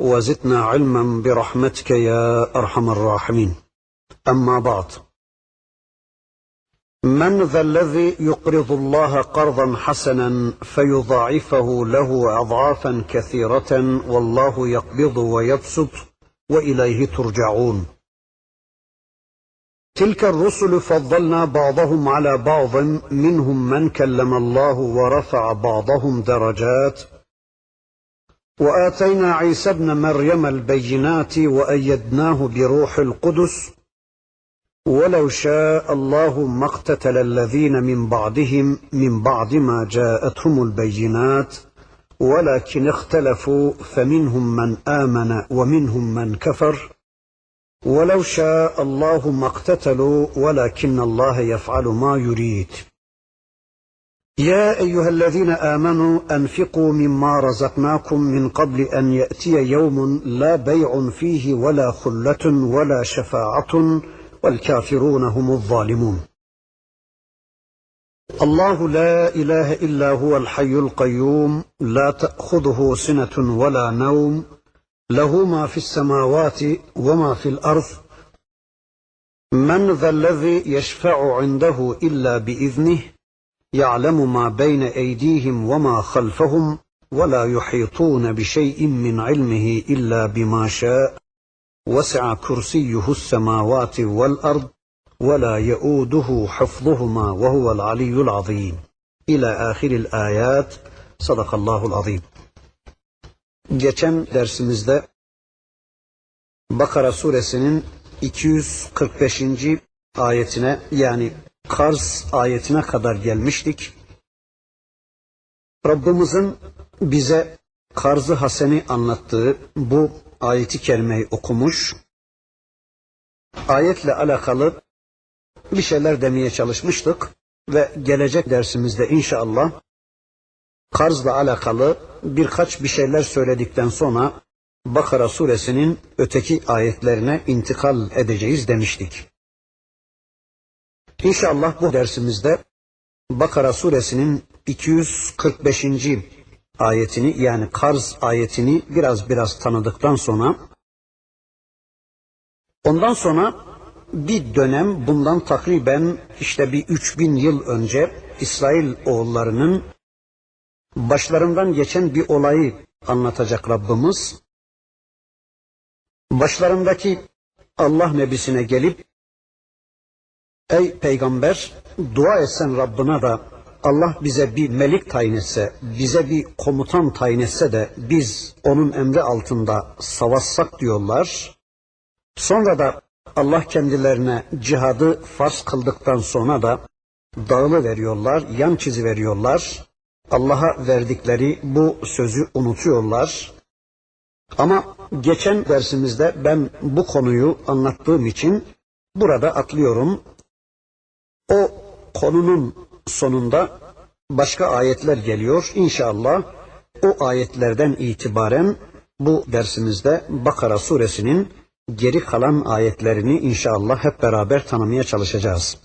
وزدنا علما برحمتك يا أرحم الراحمين. أما بعد. من ذا الذي يقرض الله قرضا حسنا فيضاعفه له أضعافا كثيرة والله يقبض ويبسط وإليه ترجعون. تلك الرسل فضلنا بعضهم على بعض منهم من كلم الله ورفع بعضهم درجات وآتينا عيسى ابن مريم البينات وأيدناه بروح القدس ولو شاء الله ما اقتتل الذين من بعدهم من بعد ما جاءتهم البينات ولكن اختلفوا فمنهم من آمن ومنهم من كفر ولو شاء الله ما اقتتلوا ولكن الله يفعل ما يريد. يا أيها الذين آمنوا أنفقوا مما رزقناكم من قبل أن يأتي يوم لا بيع فيه ولا خلة ولا شفاعة والكافرون هم الظالمون. الله لا إله إلا هو الحي القيوم لا تأخذه سنة ولا نوم له ما في السماوات وما في الأرض من ذا الذي يشفع عنده إلا بإذنه يعلم ما بين ايديهم وما خلفهم ولا يحيطون بشيء من علمه الا بما شاء وسع كرسيه السماوات والارض ولا يؤوده حفظهما وهو العلي العظيم الى اخر الايات صدق الله العظيم Geçen dersimizde Bakara suresinin 245. ayetine yani Kars ayetine kadar gelmiştik. Rabbimizin bize Karzı Hasen'i anlattığı bu ayeti kerimeyi okumuş. Ayetle alakalı bir şeyler demeye çalışmıştık ve gelecek dersimizde inşallah Karz'la alakalı birkaç bir şeyler söyledikten sonra Bakara suresinin öteki ayetlerine intikal edeceğiz demiştik. İnşallah bu dersimizde Bakara suresinin 245. ayetini yani Karz ayetini biraz biraz tanıdıktan sonra ondan sonra bir dönem bundan takriben işte bir 3000 yıl önce İsrail oğullarının başlarından geçen bir olayı anlatacak Rabbimiz. Başlarındaki Allah nebisine gelip Ey peygamber dua etsen Rabbına da Allah bize bir melik tayin etse, bize bir komutan tayin etse de biz onun emri altında savaşsak diyorlar. Sonra da Allah kendilerine cihadı farz kıldıktan sonra da dağılı veriyorlar, yan çizi veriyorlar. Allah'a verdikleri bu sözü unutuyorlar. Ama geçen dersimizde ben bu konuyu anlattığım için burada atlıyorum. O konunun sonunda başka ayetler geliyor. İnşallah o ayetlerden itibaren bu dersimizde Bakara suresinin geri kalan ayetlerini inşallah hep beraber tanımaya çalışacağız.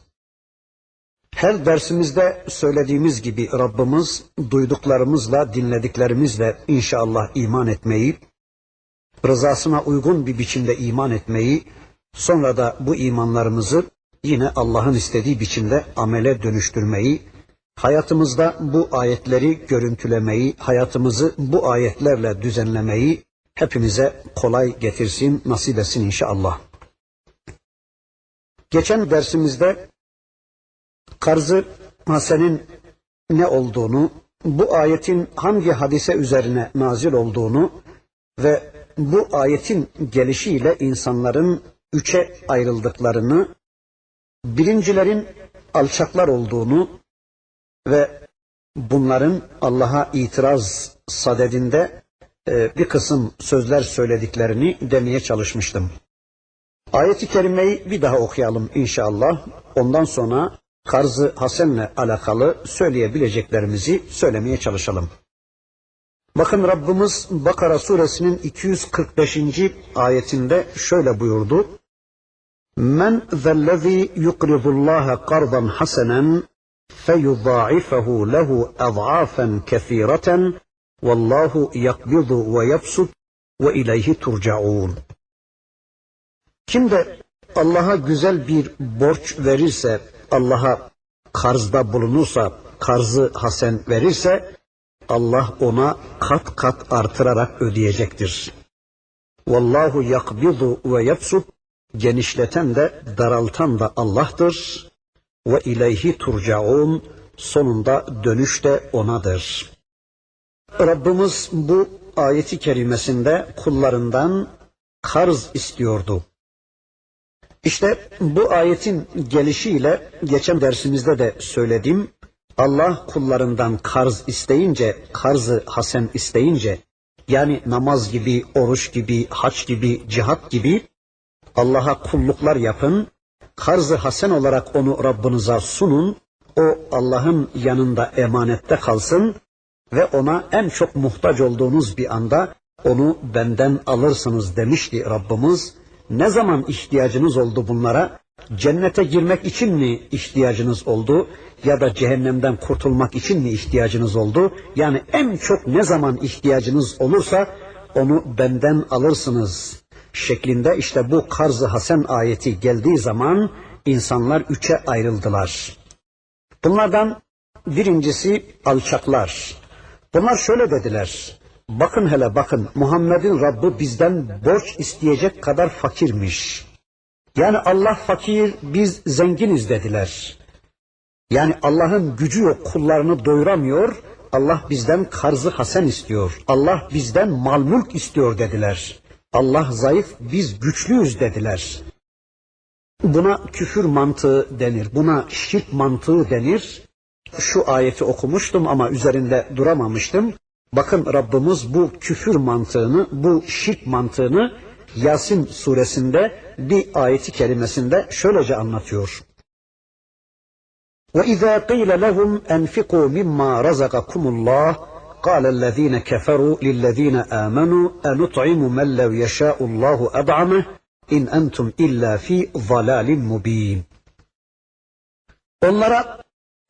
Her dersimizde söylediğimiz gibi Rabbimiz duyduklarımızla, dinlediklerimizle inşallah iman etmeyi, rızasına uygun bir biçimde iman etmeyi, sonra da bu imanlarımızı yine Allah'ın istediği biçimde amele dönüştürmeyi, hayatımızda bu ayetleri görüntülemeyi, hayatımızı bu ayetlerle düzenlemeyi hepimize kolay getirsin, nasip etsin inşallah. Geçen dersimizde Karzı Hasen'in ne olduğunu, bu ayetin hangi hadise üzerine nazil olduğunu ve bu ayetin gelişiyle insanların üçe ayrıldıklarını birincilerin alçaklar olduğunu ve bunların Allah'a itiraz sadedinde e, bir kısım sözler söylediklerini demeye çalışmıştım. Ayeti kerimeyi bir daha okuyalım inşallah. Ondan sonra Karzı Hasen'le alakalı söyleyebileceklerimizi söylemeye çalışalım. Bakın Rabbimiz Bakara suresinin 245. ayetinde şöyle buyurdu. Men zellezî yukridullâhe kardan hasenen feyudâ'ifahu lehu az'afen kethîreten vallahu yakbidu ve yapsut ve ileyhi turcaun. Kim de Allah'a güzel bir borç verirse, Allah'a karzda bulunursa, karzı hasen verirse, Allah ona kat kat artırarak ödeyecektir. Vallahu yakbidu ve yapsut genişleten de daraltan da Allah'tır. Ve ileyhi turcaun sonunda dönüş de onadır. Rabbimiz bu ayeti kerimesinde kullarından karz istiyordu. İşte bu ayetin gelişiyle geçen dersimizde de söyledim. Allah kullarından karz isteyince, karzı hasen isteyince, yani namaz gibi, oruç gibi, haç gibi, cihat gibi Allah'a kulluklar yapın, karzı hasen olarak onu Rabbinize sunun, o Allah'ın yanında emanette kalsın ve ona en çok muhtaç olduğunuz bir anda onu benden alırsınız demişti Rabbimiz. Ne zaman ihtiyacınız oldu bunlara? Cennete girmek için mi ihtiyacınız oldu ya da cehennemden kurtulmak için mi ihtiyacınız oldu? Yani en çok ne zaman ihtiyacınız olursa onu benden alırsınız şeklinde işte bu Karz-ı Hasen ayeti geldiği zaman insanlar üçe ayrıldılar. Bunlardan birincisi alçaklar. Bunlar şöyle dediler. Bakın hele bakın Muhammed'in Rabbi bizden borç isteyecek kadar fakirmiş. Yani Allah fakir, biz zenginiz dediler. Yani Allah'ın gücü yok, kullarını doyuramıyor. Allah bizden karzı hasen istiyor. Allah bizden mal mülk istiyor dediler. Allah zayıf, biz güçlüyüz dediler. Buna küfür mantığı denir, buna şirk mantığı denir. Şu ayeti okumuştum ama üzerinde duramamıştım. Bakın Rabbimiz bu küfür mantığını, bu şirk mantığını Yasin suresinde bir ayeti kerimesinde şöylece anlatıyor. وَإِذَا قِيلَ لَهُمْ أَنْفِقُوا مِمَّا رَزَقَكُمُ اللّٰهِ قال الذين كفروا للذين آمنوا أنطعم من لو يشاء الله أطعمه إن أنتم إلا في ضلال مبين Onlara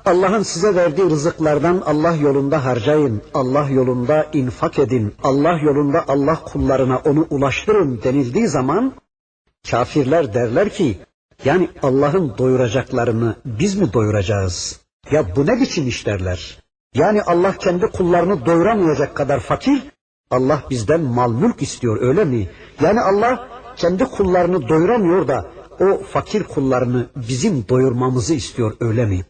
Allah'ın size verdiği rızıklardan Allah yolunda harcayın, Allah yolunda infak edin, Allah yolunda Allah kullarına onu ulaştırın denildiği zaman kafirler derler ki yani Allah'ın doyuracaklarını biz mi doyuracağız? Ya bu ne biçim iş derler. Yani Allah kendi kullarını doyuramayacak kadar fakir, Allah bizden mal mülk istiyor öyle mi? Yani Allah kendi kullarını doyuramıyor da o fakir kullarını bizim doyurmamızı istiyor öyle mi?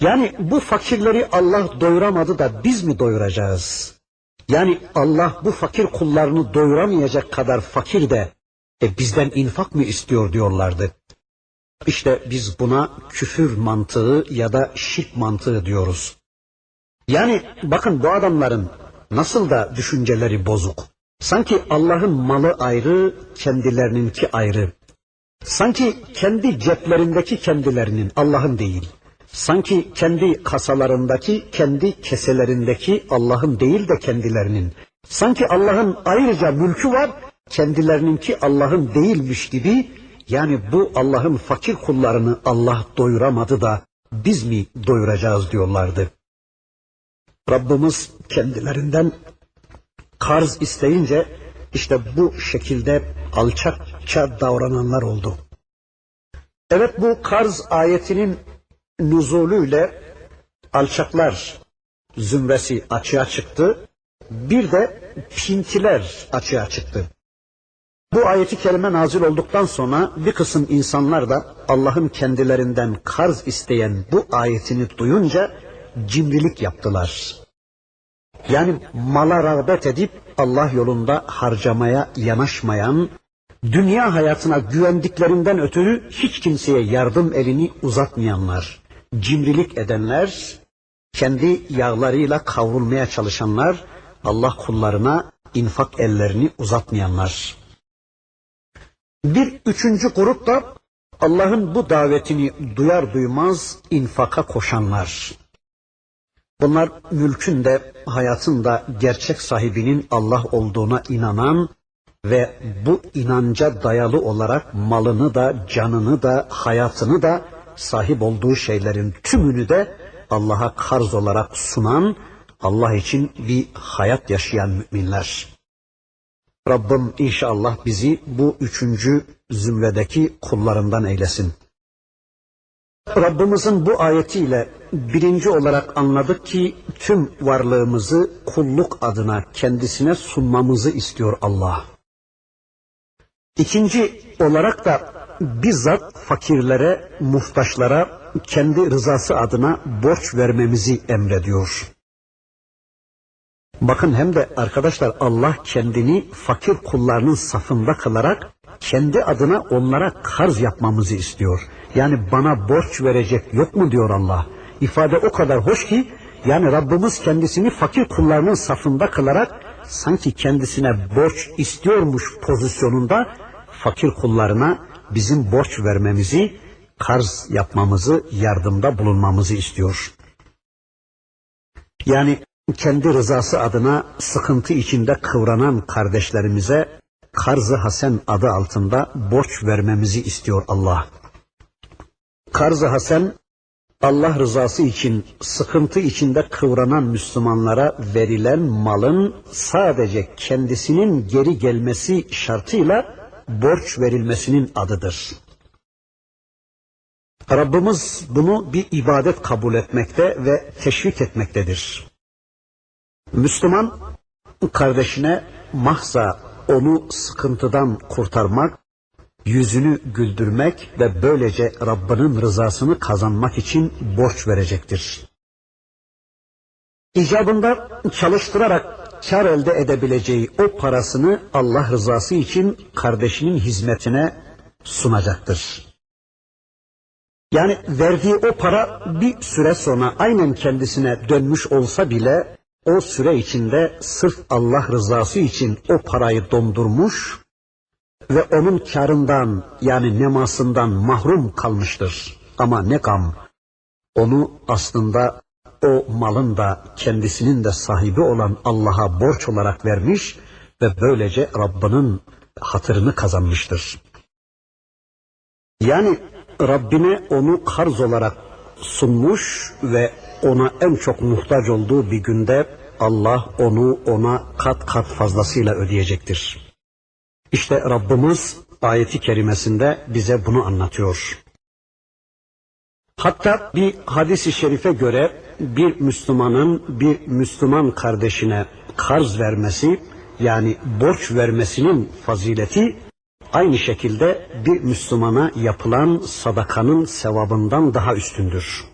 Yani bu fakirleri Allah doyuramadı da biz mi doyuracağız? Yani Allah bu fakir kullarını doyuramayacak kadar fakir de e, bizden infak mı istiyor diyorlardı. İşte biz buna küfür mantığı ya da şirk mantığı diyoruz. Yani bakın bu adamların nasıl da düşünceleri bozuk. Sanki Allah'ın malı ayrı, kendilerininki ayrı. Sanki kendi ceplerindeki kendilerinin, Allah'ın değil. Sanki kendi kasalarındaki, kendi keselerindeki Allah'ın değil de kendilerinin. Sanki Allah'ın ayrıca mülkü var, kendilerininki Allah'ın değilmiş gibi. Yani bu Allah'ın fakir kullarını Allah doyuramadı da biz mi doyuracağız diyorlardı. Rabbimiz kendilerinden karz isteyince işte bu şekilde alçakça davrananlar oldu. Evet bu karz ayetinin nuzulüyle alçaklar zümresi açığa çıktı. Bir de pintiler açığa çıktı. Bu ayeti kerime nazil olduktan sonra bir kısım insanlar da Allah'ın kendilerinden karz isteyen bu ayetini duyunca cimrilik yaptılar. Yani mala rağbet edip Allah yolunda harcamaya yanaşmayan, dünya hayatına güvendiklerinden ötürü hiç kimseye yardım elini uzatmayanlar, cimrilik edenler, kendi yağlarıyla kavrulmaya çalışanlar, Allah kullarına infak ellerini uzatmayanlar. Bir üçüncü grup da Allah'ın bu davetini duyar duymaz infaka koşanlar. Bunlar mülkün de hayatın da gerçek sahibinin Allah olduğuna inanan ve bu inanca dayalı olarak malını da canını da hayatını da sahip olduğu şeylerin tümünü de Allah'a karz olarak sunan Allah için bir hayat yaşayan müminler. Rabbim inşallah bizi bu üçüncü zümredeki kullarından eylesin. Rabbimizin bu ayetiyle birinci olarak anladık ki tüm varlığımızı kulluk adına kendisine sunmamızı istiyor Allah. İkinci olarak da bizzat fakirlere, muhtaçlara kendi rızası adına borç vermemizi emrediyor. Bakın hem de arkadaşlar Allah kendini fakir kullarının safında kılarak kendi adına onlara karz yapmamızı istiyor. Yani bana borç verecek yok mu diyor Allah. İfade o kadar hoş ki yani Rabbimiz kendisini fakir kullarının safında kılarak sanki kendisine borç istiyormuş pozisyonunda fakir kullarına bizim borç vermemizi, karz yapmamızı, yardımda bulunmamızı istiyor. Yani kendi rızası adına sıkıntı içinde kıvranan kardeşlerimize Karz-ı Hasen adı altında borç vermemizi istiyor Allah. Karz-ı Hasen Allah rızası için sıkıntı içinde kıvranan Müslümanlara verilen malın sadece kendisinin geri gelmesi şartıyla borç verilmesinin adıdır. Rabbimiz bunu bir ibadet kabul etmekte ve teşvik etmektedir. Müslüman kardeşine mahza onu sıkıntıdan kurtarmak, yüzünü güldürmek ve böylece Rabbinin rızasını kazanmak için borç verecektir. İcabında çalıştırarak kar elde edebileceği o parasını Allah rızası için kardeşinin hizmetine sunacaktır. Yani verdiği o para bir süre sonra aynen kendisine dönmüş olsa bile o süre içinde sırf Allah rızası için o parayı dondurmuş ve onun karından yani nemasından mahrum kalmıştır. Ama ne gam onu aslında o malın da kendisinin de sahibi olan Allah'a borç olarak vermiş ve böylece Rabbinin hatırını kazanmıştır. Yani Rabbine onu karz olarak sunmuş ve ona en çok muhtaç olduğu bir günde Allah onu ona kat kat fazlasıyla ödeyecektir. İşte Rabbimiz ayeti kerimesinde bize bunu anlatıyor. Hatta bir hadisi şerife göre bir Müslümanın bir Müslüman kardeşine karz vermesi yani borç vermesinin fazileti aynı şekilde bir Müslümana yapılan sadakanın sevabından daha üstündür.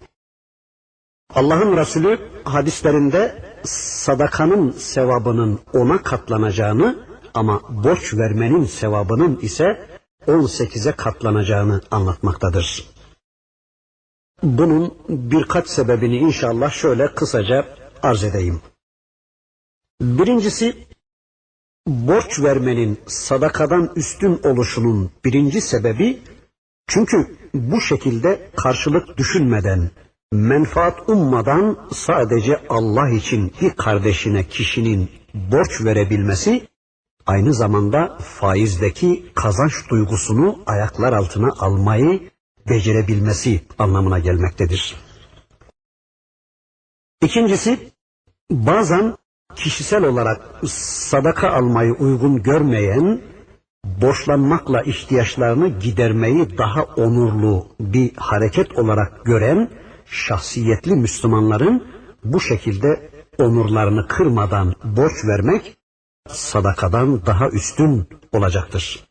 Allah'ın Resulü hadislerinde sadakanın sevabının ona katlanacağını ama borç vermenin sevabının ise 18'e katlanacağını anlatmaktadır. Bunun birkaç sebebini inşallah şöyle kısaca arz edeyim. Birincisi borç vermenin sadakadan üstün oluşunun birinci sebebi çünkü bu şekilde karşılık düşünmeden, menfaat ummadan sadece Allah için bir kardeşine kişinin borç verebilmesi aynı zamanda faizdeki kazanç duygusunu ayaklar altına almayı becerebilmesi anlamına gelmektedir. İkincisi bazen kişisel olarak sadaka almayı uygun görmeyen, borçlanmakla ihtiyaçlarını gidermeyi daha onurlu bir hareket olarak gören şahsiyetli Müslümanların bu şekilde onurlarını kırmadan borç vermek sadakadan daha üstün olacaktır.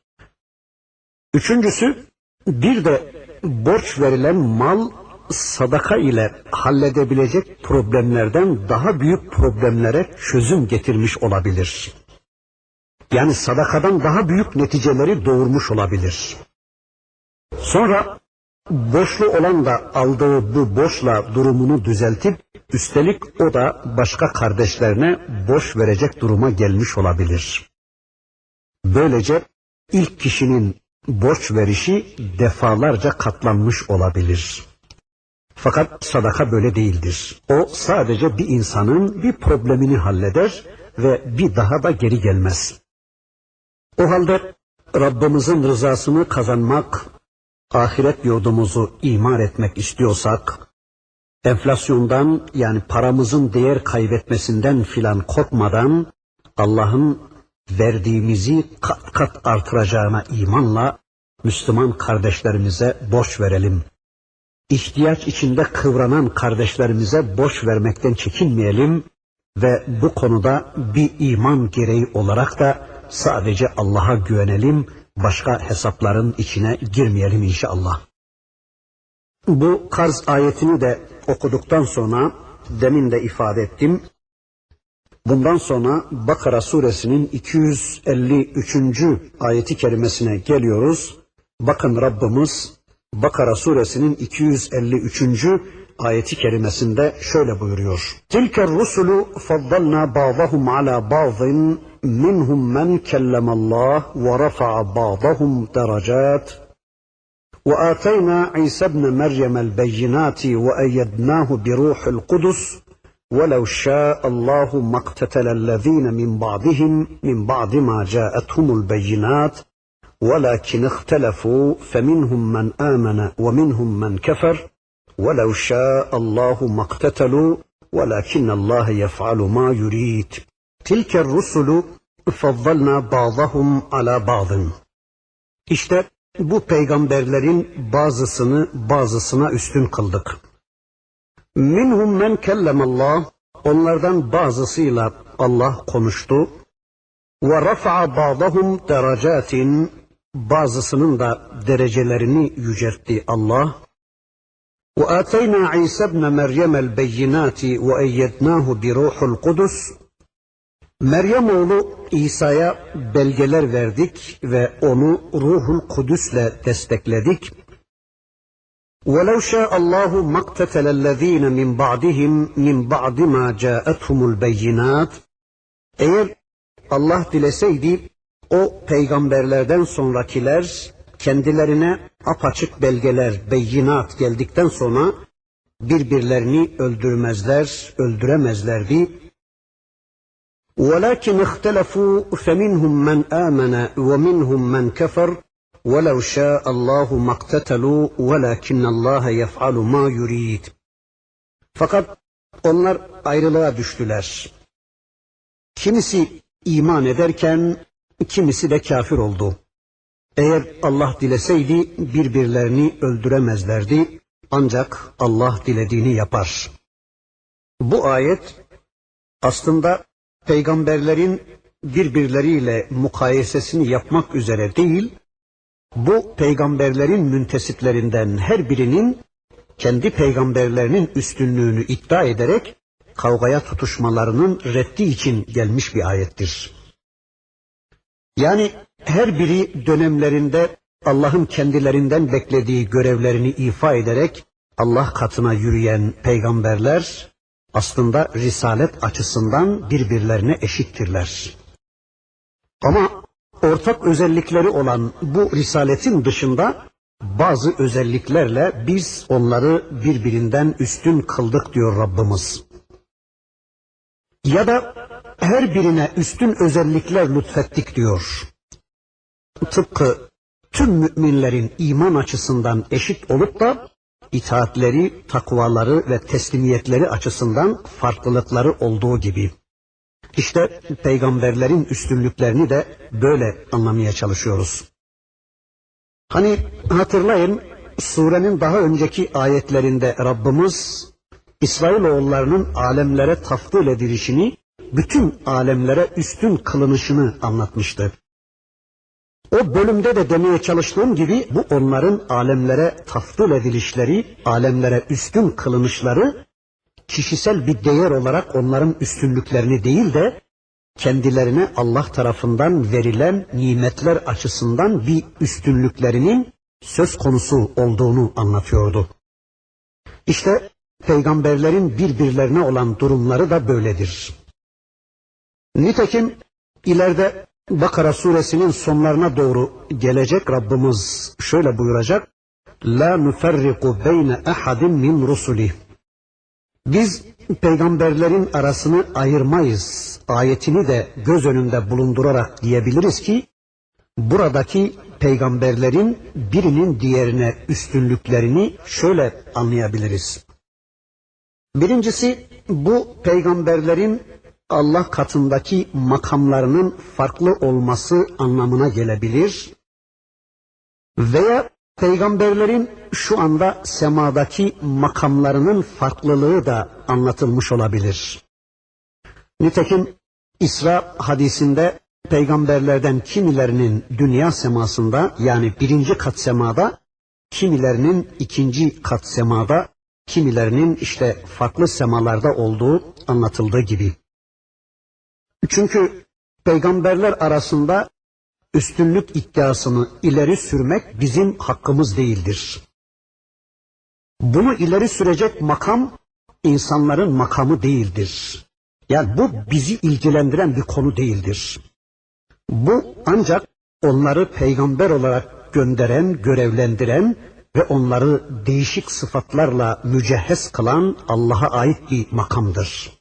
Üçüncüsü bir de borç verilen mal sadaka ile halledebilecek problemlerden daha büyük problemlere çözüm getirmiş olabilir. Yani sadakadan daha büyük neticeleri doğurmuş olabilir. Sonra borçlu olan da aldığı bu borçla durumunu düzeltip üstelik o da başka kardeşlerine borç verecek duruma gelmiş olabilir. Böylece ilk kişinin borç verişi defalarca katlanmış olabilir. Fakat sadaka böyle değildir. O sadece bir insanın bir problemini halleder ve bir daha da geri gelmez. O halde Rabbimizin rızasını kazanmak, ahiret yurdumuzu imar etmek istiyorsak, enflasyondan yani paramızın değer kaybetmesinden filan korkmadan Allah'ın verdiğimizi kat kat artıracağına imanla Müslüman kardeşlerimize borç verelim. İhtiyaç içinde kıvranan kardeşlerimize borç vermekten çekinmeyelim ve bu konuda bir iman gereği olarak da sadece Allah'a güvenelim, başka hesapların içine girmeyelim inşallah. Bu karz ayetini de okuduktan sonra demin de ifade ettim. Bundan sonra Bakara suresinin 253. ayeti kerimesine geliyoruz. Bakın Rabbimiz Bakara suresinin 253. Ayeti kerimesinde şöyle buyuruyor. Tilke rusulu faddalna ba'dahum ala ba'din minhum men kellemallah ve rafa'a ba'dahum derecat وآتينا عيسى ابن مريم البينات وأيدناه بروح القدس ولو شاء الله ما اقتتل الذين من بعضهم من بعد ما جاءتهم البينات ولكن اختلفوا فمنهم من آمن ومنهم من كفر ولو شاء الله ما اقتتلوا ولكن الله يفعل ما يريد تلك الرسل فضلنا بعضهم على بعض İşte bu peygamberlerin bazısını bazısına üstün kıldık. Minhum men kellemallah onlardan bazısıyla Allah konuştu. Ve rafa'a ba'dahum derecatin bazısının da derecelerini yüceltti Allah. Ve ateyna İsa ibn Meryem el beyinati ve eyyednahu bi ruhul kudus Meryem oğlu İsa'ya belgeler verdik ve onu Ruhul Kudüs'le destekledik. وَلَوْ شَاءَ اللّٰهُ مَقْتَتَلَ الَّذ۪ينَ مِنْ بَعْدِهِمْ مِنْ بَعْدِ مَا جَاءَتْهُمُ الْبَيِّنَاتِ Eğer Allah dileseydi o peygamberlerden sonrakiler kendilerine apaçık belgeler, beyinat geldikten sonra birbirlerini öldürmezler, öldüremezlerdi. ولكن اختلفوا فمنهم من آمن ومنهم من كفر ولو شاء الله ما اقتتلوا ولكن الله يفعل ما يريد Fakat onlar ayrılığa düştüler. Kimisi iman ederken kimisi de kafir oldu. Eğer Allah dileseydi birbirlerini öldüremezlerdi ancak Allah dilediğini yapar. Bu ayet aslında peygamberlerin birbirleriyle mukayesesini yapmak üzere değil, bu peygamberlerin müntesiplerinden her birinin kendi peygamberlerinin üstünlüğünü iddia ederek kavgaya tutuşmalarının reddi için gelmiş bir ayettir. Yani her biri dönemlerinde Allah'ın kendilerinden beklediği görevlerini ifa ederek Allah katına yürüyen peygamberler aslında risalet açısından birbirlerine eşittirler. Ama ortak özellikleri olan bu risaletin dışında bazı özelliklerle biz onları birbirinden üstün kıldık diyor Rabbimiz. Ya da her birine üstün özellikler lütfettik diyor. Tıpkı tüm müminlerin iman açısından eşit olup da itaatleri, takvaları ve teslimiyetleri açısından farklılıkları olduğu gibi. İşte peygamberlerin üstünlüklerini de böyle anlamaya çalışıyoruz. Hani hatırlayın surenin daha önceki ayetlerinde Rabbimiz İsrailoğullarının alemlere taftil edilişini, bütün alemlere üstün kılınışını anlatmıştı. O bölümde de demeye çalıştığım gibi bu onların alemlere taftil edilişleri, alemlere üstün kılınışları kişisel bir değer olarak onların üstünlüklerini değil de kendilerine Allah tarafından verilen nimetler açısından bir üstünlüklerinin söz konusu olduğunu anlatıyordu. İşte peygamberlerin birbirlerine olan durumları da böyledir. Nitekim ileride Bakara suresinin sonlarına doğru gelecek Rabbimiz şöyle buyuracak. La nuferriku beyne ahadin min rusulih. Biz peygamberlerin arasını ayırmayız. Ayetini de göz önünde bulundurarak diyebiliriz ki buradaki peygamberlerin birinin diğerine üstünlüklerini şöyle anlayabiliriz. Birincisi bu peygamberlerin Allah katındaki makamlarının farklı olması anlamına gelebilir. Veya peygamberlerin şu anda semadaki makamlarının farklılığı da anlatılmış olabilir. Nitekim İsra hadisinde peygamberlerden kimilerinin dünya semasında yani birinci kat semada, kimilerinin ikinci kat semada, kimilerinin işte farklı semalarda olduğu anlatıldığı gibi. Çünkü peygamberler arasında üstünlük iddiasını ileri sürmek bizim hakkımız değildir. Bunu ileri sürecek makam insanların makamı değildir. Yani bu bizi ilgilendiren bir konu değildir. Bu ancak onları peygamber olarak gönderen, görevlendiren ve onları değişik sıfatlarla mücehhez kılan Allah'a ait bir makamdır.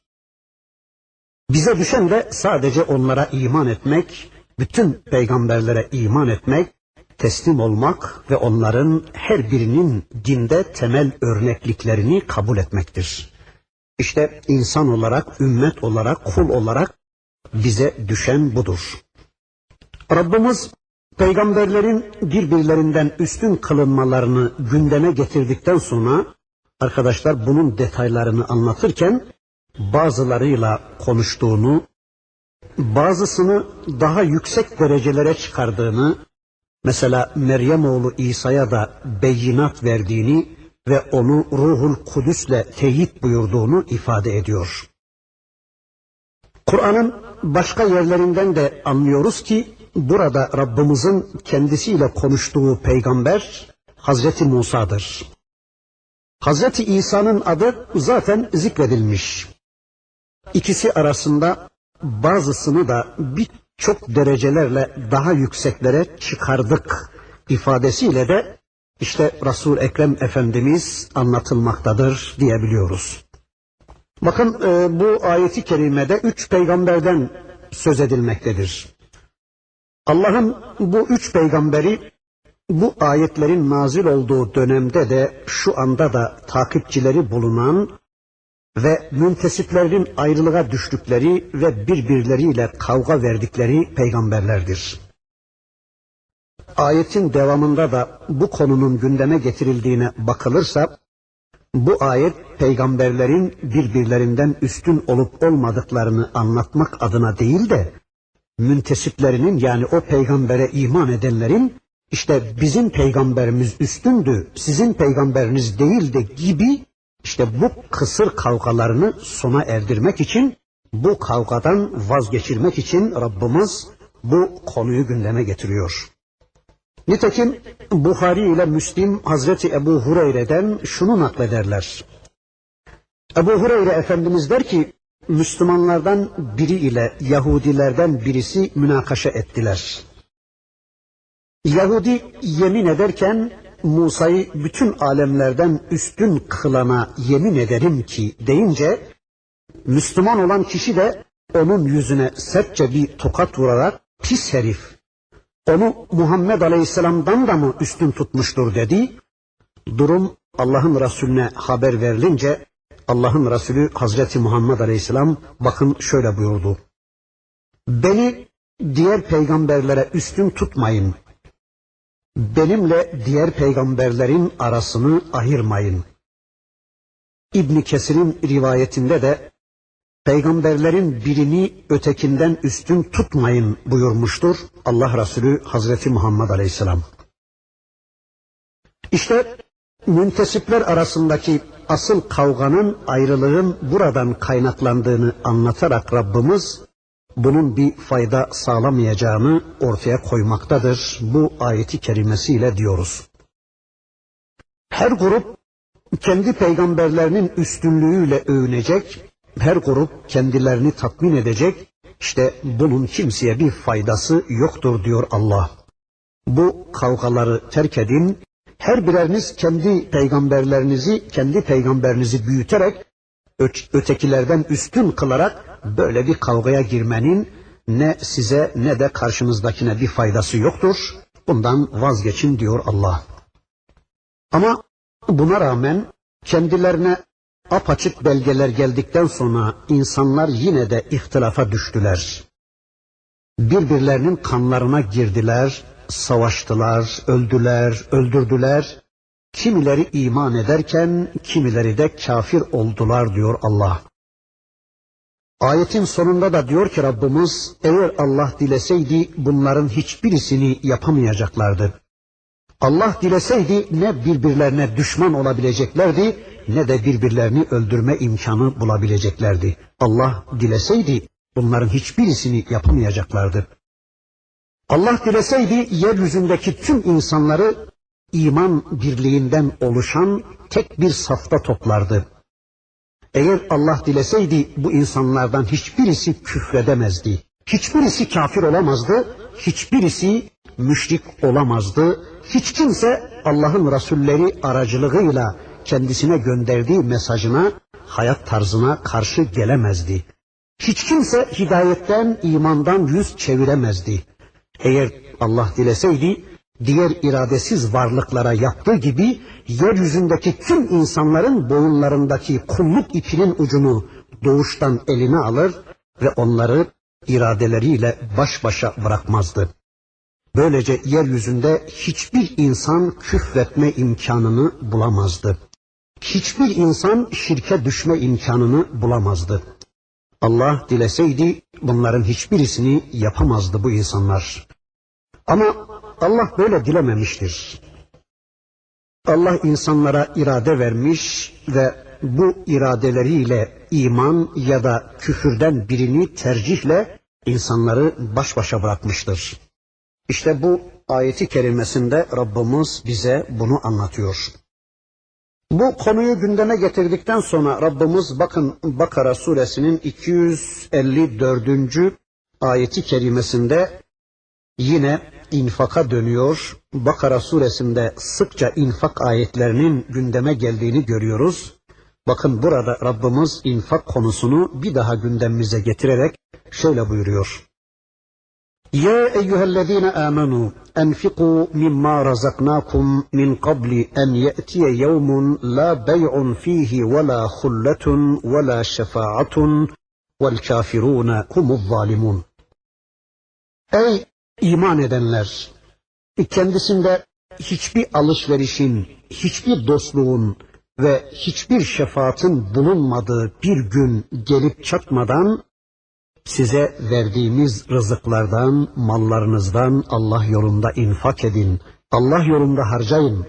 Bize düşen de sadece onlara iman etmek, bütün peygamberlere iman etmek, teslim olmak ve onların her birinin dinde temel örnekliklerini kabul etmektir. İşte insan olarak, ümmet olarak, kul olarak bize düşen budur. Rabbimiz peygamberlerin birbirlerinden üstün kılınmalarını gündeme getirdikten sonra arkadaşlar bunun detaylarını anlatırken bazılarıyla konuştuğunu, bazısını daha yüksek derecelere çıkardığını, mesela Meryem oğlu İsa'ya da beyinat verdiğini ve onu ruhul kudüsle teyit buyurduğunu ifade ediyor. Kur'an'ın başka yerlerinden de anlıyoruz ki burada Rabbimizin kendisiyle konuştuğu peygamber Hazreti Musa'dır. Hazreti İsa'nın adı zaten zikredilmiş. İkisi arasında bazısını da birçok derecelerle daha yükseklere çıkardık ifadesiyle de işte Resul Ekrem Efendimiz anlatılmaktadır diyebiliyoruz. Bakın e, bu ayeti kerimede üç peygamberden söz edilmektedir. Allah'ın bu üç peygamberi bu ayetlerin nazil olduğu dönemde de şu anda da takipçileri bulunan ve müntesiplerin ayrılığa düştükleri ve birbirleriyle kavga verdikleri peygamberlerdir. Ayetin devamında da bu konunun gündeme getirildiğine bakılırsa bu ayet peygamberlerin birbirlerinden üstün olup olmadıklarını anlatmak adına değil de müntesiplerinin yani o peygambere iman edenlerin işte bizim peygamberimiz üstündü, sizin peygamberiniz değildi gibi işte bu kısır kavgalarını sona erdirmek için, bu kavgadan vazgeçirmek için Rabbimiz bu konuyu gündeme getiriyor. Nitekim Buhari ile Müslim Hazreti Ebu Hureyre'den şunu naklederler. Ebu Hureyre Efendimiz der ki, Müslümanlardan biri ile Yahudilerden birisi münakaşa ettiler. Yahudi yemin ederken Musa'yı bütün alemlerden üstün kılana yemin ederim ki deyince Müslüman olan kişi de onun yüzüne sertçe bir tokat vurarak pis herif onu Muhammed Aleyhisselam'dan da mı üstün tutmuştur dedi. Durum Allah'ın Resulüne haber verilince Allah'ın Resulü Hazreti Muhammed Aleyhisselam bakın şöyle buyurdu. Beni diğer peygamberlere üstün tutmayın benimle diğer peygamberlerin arasını ayırmayın. İbn Kesir'in rivayetinde de peygamberlerin birini ötekinden üstün tutmayın buyurmuştur Allah Resulü Hazreti Muhammed Aleyhisselam. İşte müntesipler arasındaki asıl kavganın ayrılığın buradan kaynaklandığını anlatarak Rabbimiz bunun bir fayda sağlamayacağını ortaya koymaktadır bu ayeti kerimesiyle diyoruz. Her grup kendi peygamberlerinin üstünlüğüyle övünecek, her grup kendilerini tatmin edecek. İşte bunun kimseye bir faydası yoktur diyor Allah. Bu kavgaları terk edin. Her bireriniz kendi peygamberlerinizi, kendi peygamberinizi büyüterek, ötekilerden üstün kılarak böyle bir kavgaya girmenin ne size ne de karşınızdakine bir faydası yoktur. Bundan vazgeçin diyor Allah. Ama buna rağmen kendilerine apaçık belgeler geldikten sonra insanlar yine de ihtilafa düştüler. Birbirlerinin kanlarına girdiler, savaştılar, öldüler, öldürdüler. Kimileri iman ederken kimileri de kafir oldular diyor Allah. Ayetin sonunda da diyor ki Rabbimiz eğer Allah dileseydi bunların hiçbirisini yapamayacaklardı. Allah dileseydi ne birbirlerine düşman olabileceklerdi ne de birbirlerini öldürme imkanı bulabileceklerdi. Allah dileseydi bunların hiçbirisini yapamayacaklardı. Allah dileseydi yeryüzündeki tüm insanları iman birliğinden oluşan tek bir safta toplardı. Eğer Allah dileseydi bu insanlardan hiçbirisi küfredemezdi. Hiçbirisi kafir olamazdı, hiçbirisi müşrik olamazdı. Hiç kimse Allah'ın Resulleri aracılığıyla kendisine gönderdiği mesajına, hayat tarzına karşı gelemezdi. Hiç kimse hidayetten, imandan yüz çeviremezdi. Eğer Allah dileseydi, diğer iradesiz varlıklara yaptığı gibi yeryüzündeki tüm insanların boyunlarındaki kulluk ipinin ucunu doğuştan eline alır ve onları iradeleriyle baş başa bırakmazdı. Böylece yeryüzünde hiçbir insan küfretme imkanını bulamazdı. Hiçbir insan şirke düşme imkanını bulamazdı. Allah dileseydi bunların hiçbirisini yapamazdı bu insanlar. Ama Allah böyle dilememiştir. Allah insanlara irade vermiş ve bu iradeleriyle iman ya da küfürden birini tercihle insanları baş başa bırakmıştır. İşte bu ayeti kerimesinde Rabbimiz bize bunu anlatıyor. Bu konuyu gündeme getirdikten sonra Rabbimiz bakın Bakara suresinin 254. ayeti kerimesinde yine infaka dönüyor. Bakara suresinde sıkça infak ayetlerinin gündeme geldiğini görüyoruz. Bakın burada Rabbimiz infak konusunu bir daha gündemimize getirerek şöyle buyuruyor. Ya eyyühellezine amenu enfiku mimma razaknakum min qabli en ye'tiye yevmun la bey'un fihi ve la hulletun ve la şefaatun vel kafirune humuz zalimun. Ey iman edenler! Kendisinde hiçbir alışverişin, hiçbir dostluğun ve hiçbir şefaatin bulunmadığı bir gün gelip çatmadan Size verdiğimiz rızıklardan, mallarınızdan Allah yolunda infak edin. Allah yolunda harcayın.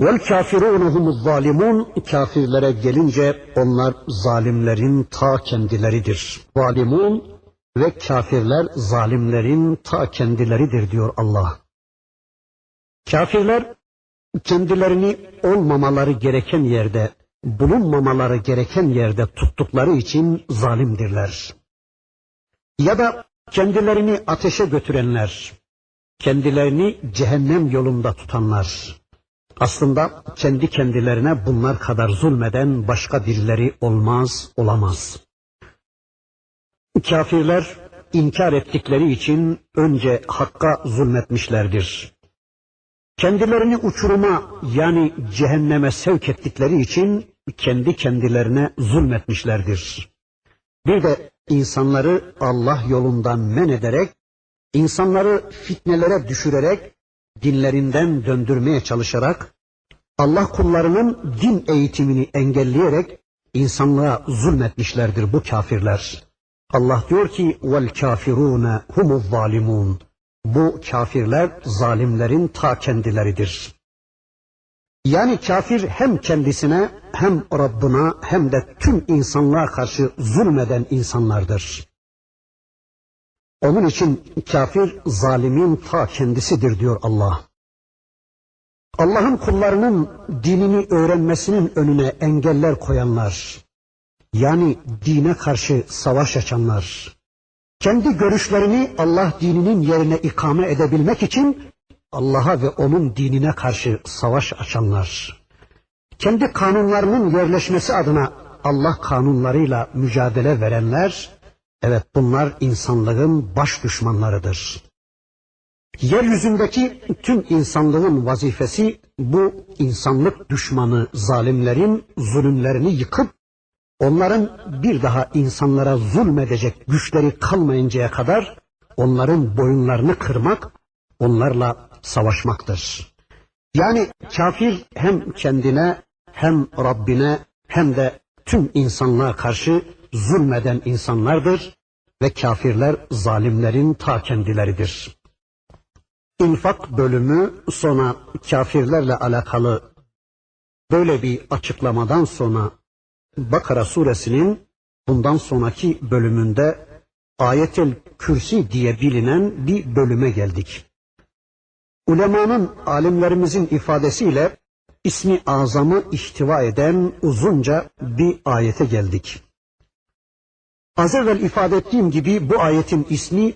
Vel kafirun humuz zalimun. Kafirlere gelince onlar zalimlerin ta kendileridir. Zalimun ve kafirler zalimlerin ta kendileridir diyor Allah. Kafirler kendilerini olmamaları gereken yerde bulunmamaları gereken yerde tuttukları için zalimdirler. Ya da kendilerini ateşe götürenler, kendilerini cehennem yolunda tutanlar. Aslında kendi kendilerine bunlar kadar zulmeden başka birileri olmaz, olamaz. Kafirler inkar ettikleri için önce hakka zulmetmişlerdir. Kendilerini uçuruma yani cehenneme sevk ettikleri için kendi kendilerine zulmetmişlerdir. Bir de insanları Allah yolundan men ederek, insanları fitnelere düşürerek, dinlerinden döndürmeye çalışarak, Allah kullarının din eğitimini engelleyerek insanlığa zulmetmişlerdir bu kafirler. Allah diyor ki vel kafirune humuz zalimun. Bu kafirler zalimlerin ta kendileridir. Yani kafir hem kendisine hem Rabbına hem de tüm insanlığa karşı zulmeden insanlardır. Onun için kafir zalimin ta kendisidir diyor Allah. Allah'ın kullarının dinini öğrenmesinin önüne engeller koyanlar, yani dine karşı savaş açanlar, kendi görüşlerini Allah dininin yerine ikame edebilmek için Allah'a ve onun dinine karşı savaş açanlar, kendi kanunlarının yerleşmesi adına Allah kanunlarıyla mücadele verenler, evet bunlar insanlığın baş düşmanlarıdır. Yeryüzündeki tüm insanlığın vazifesi bu insanlık düşmanı zalimlerin zulümlerini yıkıp onların bir daha insanlara zulmedecek güçleri kalmayıncaya kadar onların boyunlarını kırmak, onlarla savaşmaktır. Yani kafir hem kendine hem Rabbine hem de tüm insanlığa karşı zulmeden insanlardır ve kafirler zalimlerin ta kendileridir. İnfak bölümü sonra kafirlerle alakalı böyle bir açıklamadan sonra Bakara suresinin bundan sonraki bölümünde ayetel kürsi diye bilinen bir bölüme geldik. Ulemanın, alimlerimizin ifadesiyle ismi azamı ihtiva eden uzunca bir ayete geldik. Az evvel ifade ettiğim gibi bu ayetin ismi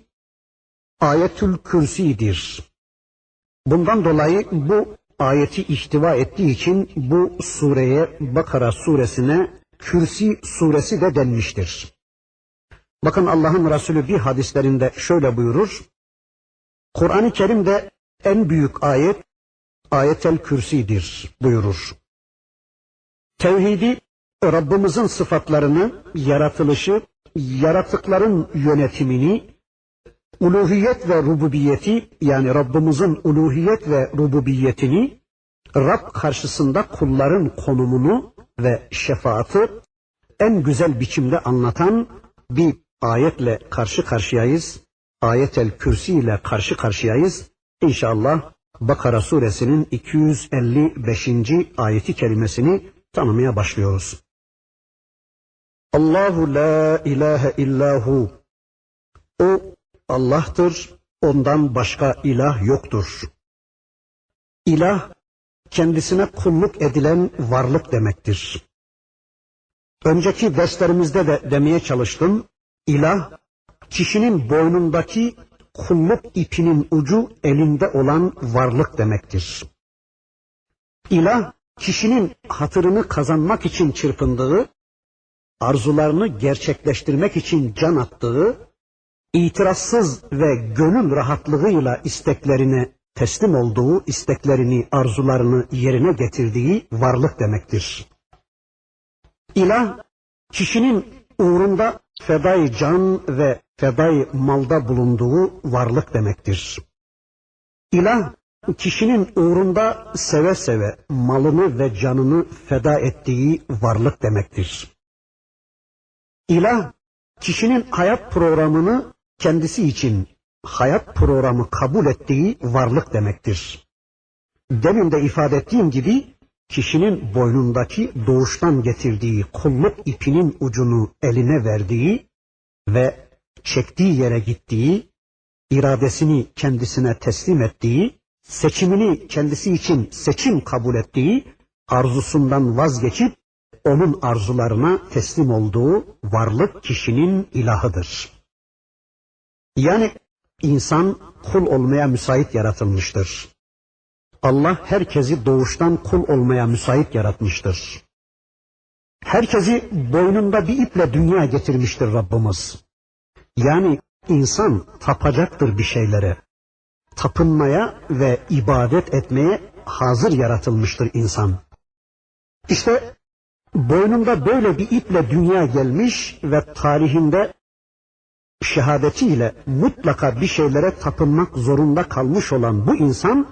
Ayetül Kürsi'dir. Bundan dolayı bu ayeti ihtiva ettiği için bu sureye Bakara suresine Kürsi suresi de denmiştir. Bakın Allah'ın Resulü bir hadislerinde şöyle buyurur. Kur'an-ı Kerim'de en büyük ayet ayetel kürsidir buyurur. Tevhidi Rabbimizin sıfatlarını, yaratılışı, yaratıkların yönetimini, uluhiyet ve rububiyeti yani Rabbimizin uluhiyet ve rububiyetini Rab karşısında kulların konumunu ve şefaati en güzel biçimde anlatan bir ayetle karşı karşıyayız. Ayetel Kürsi ile karşı karşıyayız. İnşallah Bakara suresinin 255. ayeti kelimesini tanımaya başlıyoruz. Allahu la ilahe illahu. O Allah'tır, ondan başka ilah yoktur. İlah, kendisine kulluk edilen varlık demektir. Önceki derslerimizde de demeye çalıştım, İlah, kişinin boynundaki kulluk ipinin ucu elinde olan varlık demektir. İlah, kişinin hatırını kazanmak için çırpındığı, arzularını gerçekleştirmek için can attığı, itirazsız ve gönül rahatlığıyla isteklerine teslim olduğu, isteklerini, arzularını yerine getirdiği varlık demektir. İlah, kişinin uğrunda fedai can ve fedai malda bulunduğu varlık demektir. İlah, kişinin uğrunda seve seve malını ve canını feda ettiği varlık demektir. İlah, kişinin hayat programını kendisi için hayat programı kabul ettiği varlık demektir. Demin de ifade ettiğim gibi kişinin boynundaki doğuştan getirdiği kulluk ipinin ucunu eline verdiği ve çektiği yere gittiği, iradesini kendisine teslim ettiği, seçimini kendisi için seçim kabul ettiği, arzusundan vazgeçip onun arzularına teslim olduğu varlık kişinin ilahıdır. Yani insan kul olmaya müsait yaratılmıştır. Allah herkesi doğuştan kul olmaya müsait yaratmıştır. Herkesi boynunda bir iple dünya getirmiştir Rabbimiz. Yani insan tapacaktır bir şeylere. Tapınmaya ve ibadet etmeye hazır yaratılmıştır insan. İşte boynunda böyle bir iple dünya gelmiş ve tarihinde şehadetiyle mutlaka bir şeylere tapınmak zorunda kalmış olan bu insan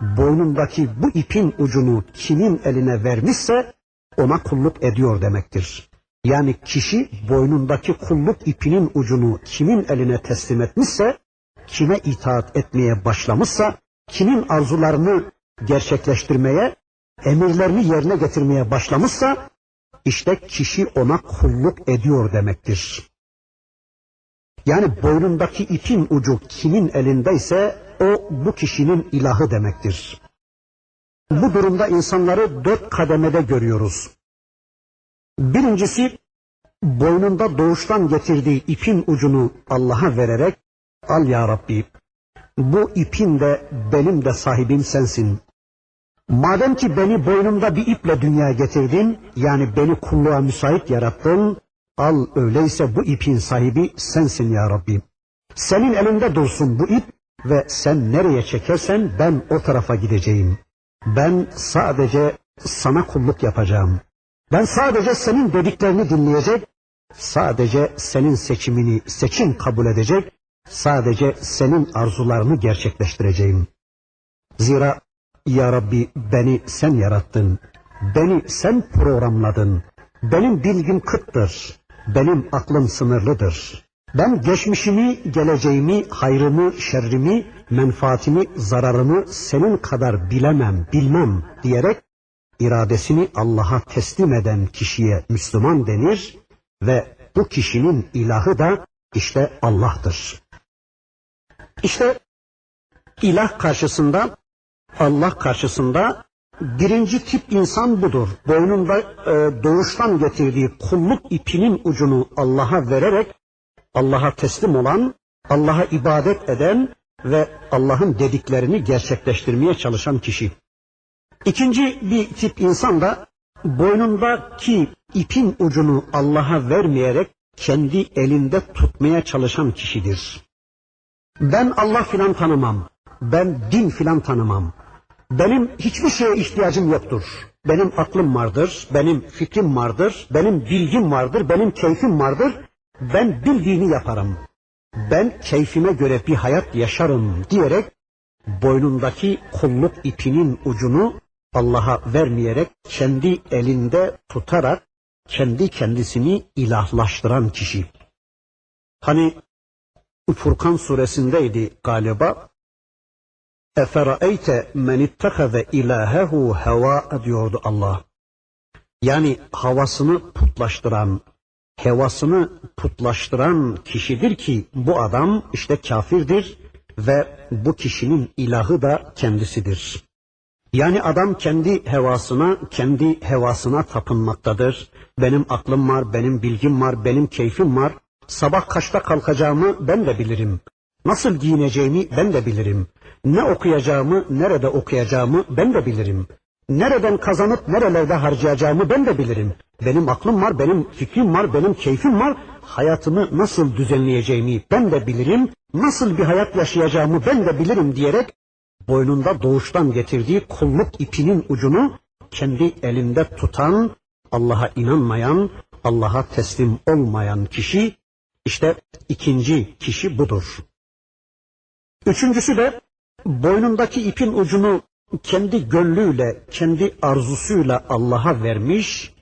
boynundaki bu ipin ucunu kimin eline vermişse ona kulluk ediyor demektir. Yani kişi boynundaki kulluk ipinin ucunu kimin eline teslim etmişse, kime itaat etmeye başlamışsa, kimin arzularını gerçekleştirmeye, emirlerini yerine getirmeye başlamışsa, işte kişi ona kulluk ediyor demektir. Yani boynundaki ipin ucu kimin elindeyse o bu kişinin ilahı demektir. bu durumda insanları dört kademede görüyoruz. Birincisi boynunda doğuştan getirdiği ipin ucunu Allah'a vererek al ya Rabbi bu ipin de benim de sahibim sensin. Madem ki beni boynumda bir iple dünyaya getirdin, yani beni kulluğa müsait yarattın, al öyleyse bu ipin sahibi sensin ya Rabbi. Senin elinde dursun bu ip ve sen nereye çekersen ben o tarafa gideceğim. Ben sadece sana kulluk yapacağım. Ben sadece senin dediklerini dinleyecek, sadece senin seçimini seçim kabul edecek, sadece senin arzularını gerçekleştireceğim. Zira ya Rabbi beni sen yarattın, beni sen programladın, benim bilgim kıttır, benim aklım sınırlıdır. Ben geçmişimi, geleceğimi, hayrımı, şerrimi, menfaatimi, zararımı senin kadar bilemem, bilmem diyerek iradesini Allah'a teslim eden kişiye Müslüman denir ve bu kişinin ilahı da işte Allah'tır. İşte ilah karşısında, Allah karşısında birinci tip insan budur. Boynunda e, doğuştan getirdiği kulluk ipinin ucunu Allah'a vererek Allah'a teslim olan, Allah'a ibadet eden ve Allah'ın dediklerini gerçekleştirmeye çalışan kişi. İkinci bir tip insan da boynundaki ipin ucunu Allah'a vermeyerek kendi elinde tutmaya çalışan kişidir. Ben Allah filan tanımam. Ben din filan tanımam. Benim hiçbir şeye ihtiyacım yoktur. Benim aklım vardır, benim fikrim vardır, benim bilgim vardır, benim keyfim vardır. Ben bildiğini yaparım. Ben keyfime göre bir hayat yaşarım diyerek boynundaki kulluk ipinin ucunu Allah'a vermeyerek kendi elinde tutarak kendi kendisini ilahlaştıran kişi. Hani Furkan suresindeydi galiba. Eferaeyte men ittehaze ilahehu heva diyordu Allah. Yani havasını putlaştıran, hevasını putlaştıran kişidir ki bu adam işte kafirdir ve bu kişinin ilahı da kendisidir. Yani adam kendi hevasına, kendi hevasına tapınmaktadır. Benim aklım var, benim bilgim var, benim keyfim var. Sabah kaçta kalkacağımı ben de bilirim. Nasıl giyineceğimi ben de bilirim. Ne okuyacağımı, nerede okuyacağımı ben de bilirim. Nereden kazanıp nerelerde harcayacağımı ben de bilirim. Benim aklım var, benim fikrim var, benim keyfim var. Hayatımı nasıl düzenleyeceğimi ben de bilirim. Nasıl bir hayat yaşayacağımı ben de bilirim diyerek boynunda doğuştan getirdiği kulluk ipinin ucunu kendi elinde tutan, Allah'a inanmayan, Allah'a teslim olmayan kişi işte ikinci kişi budur. Üçüncüsü de boynundaki ipin ucunu kendi gönlüyle, kendi arzusuyla Allah'a vermiş,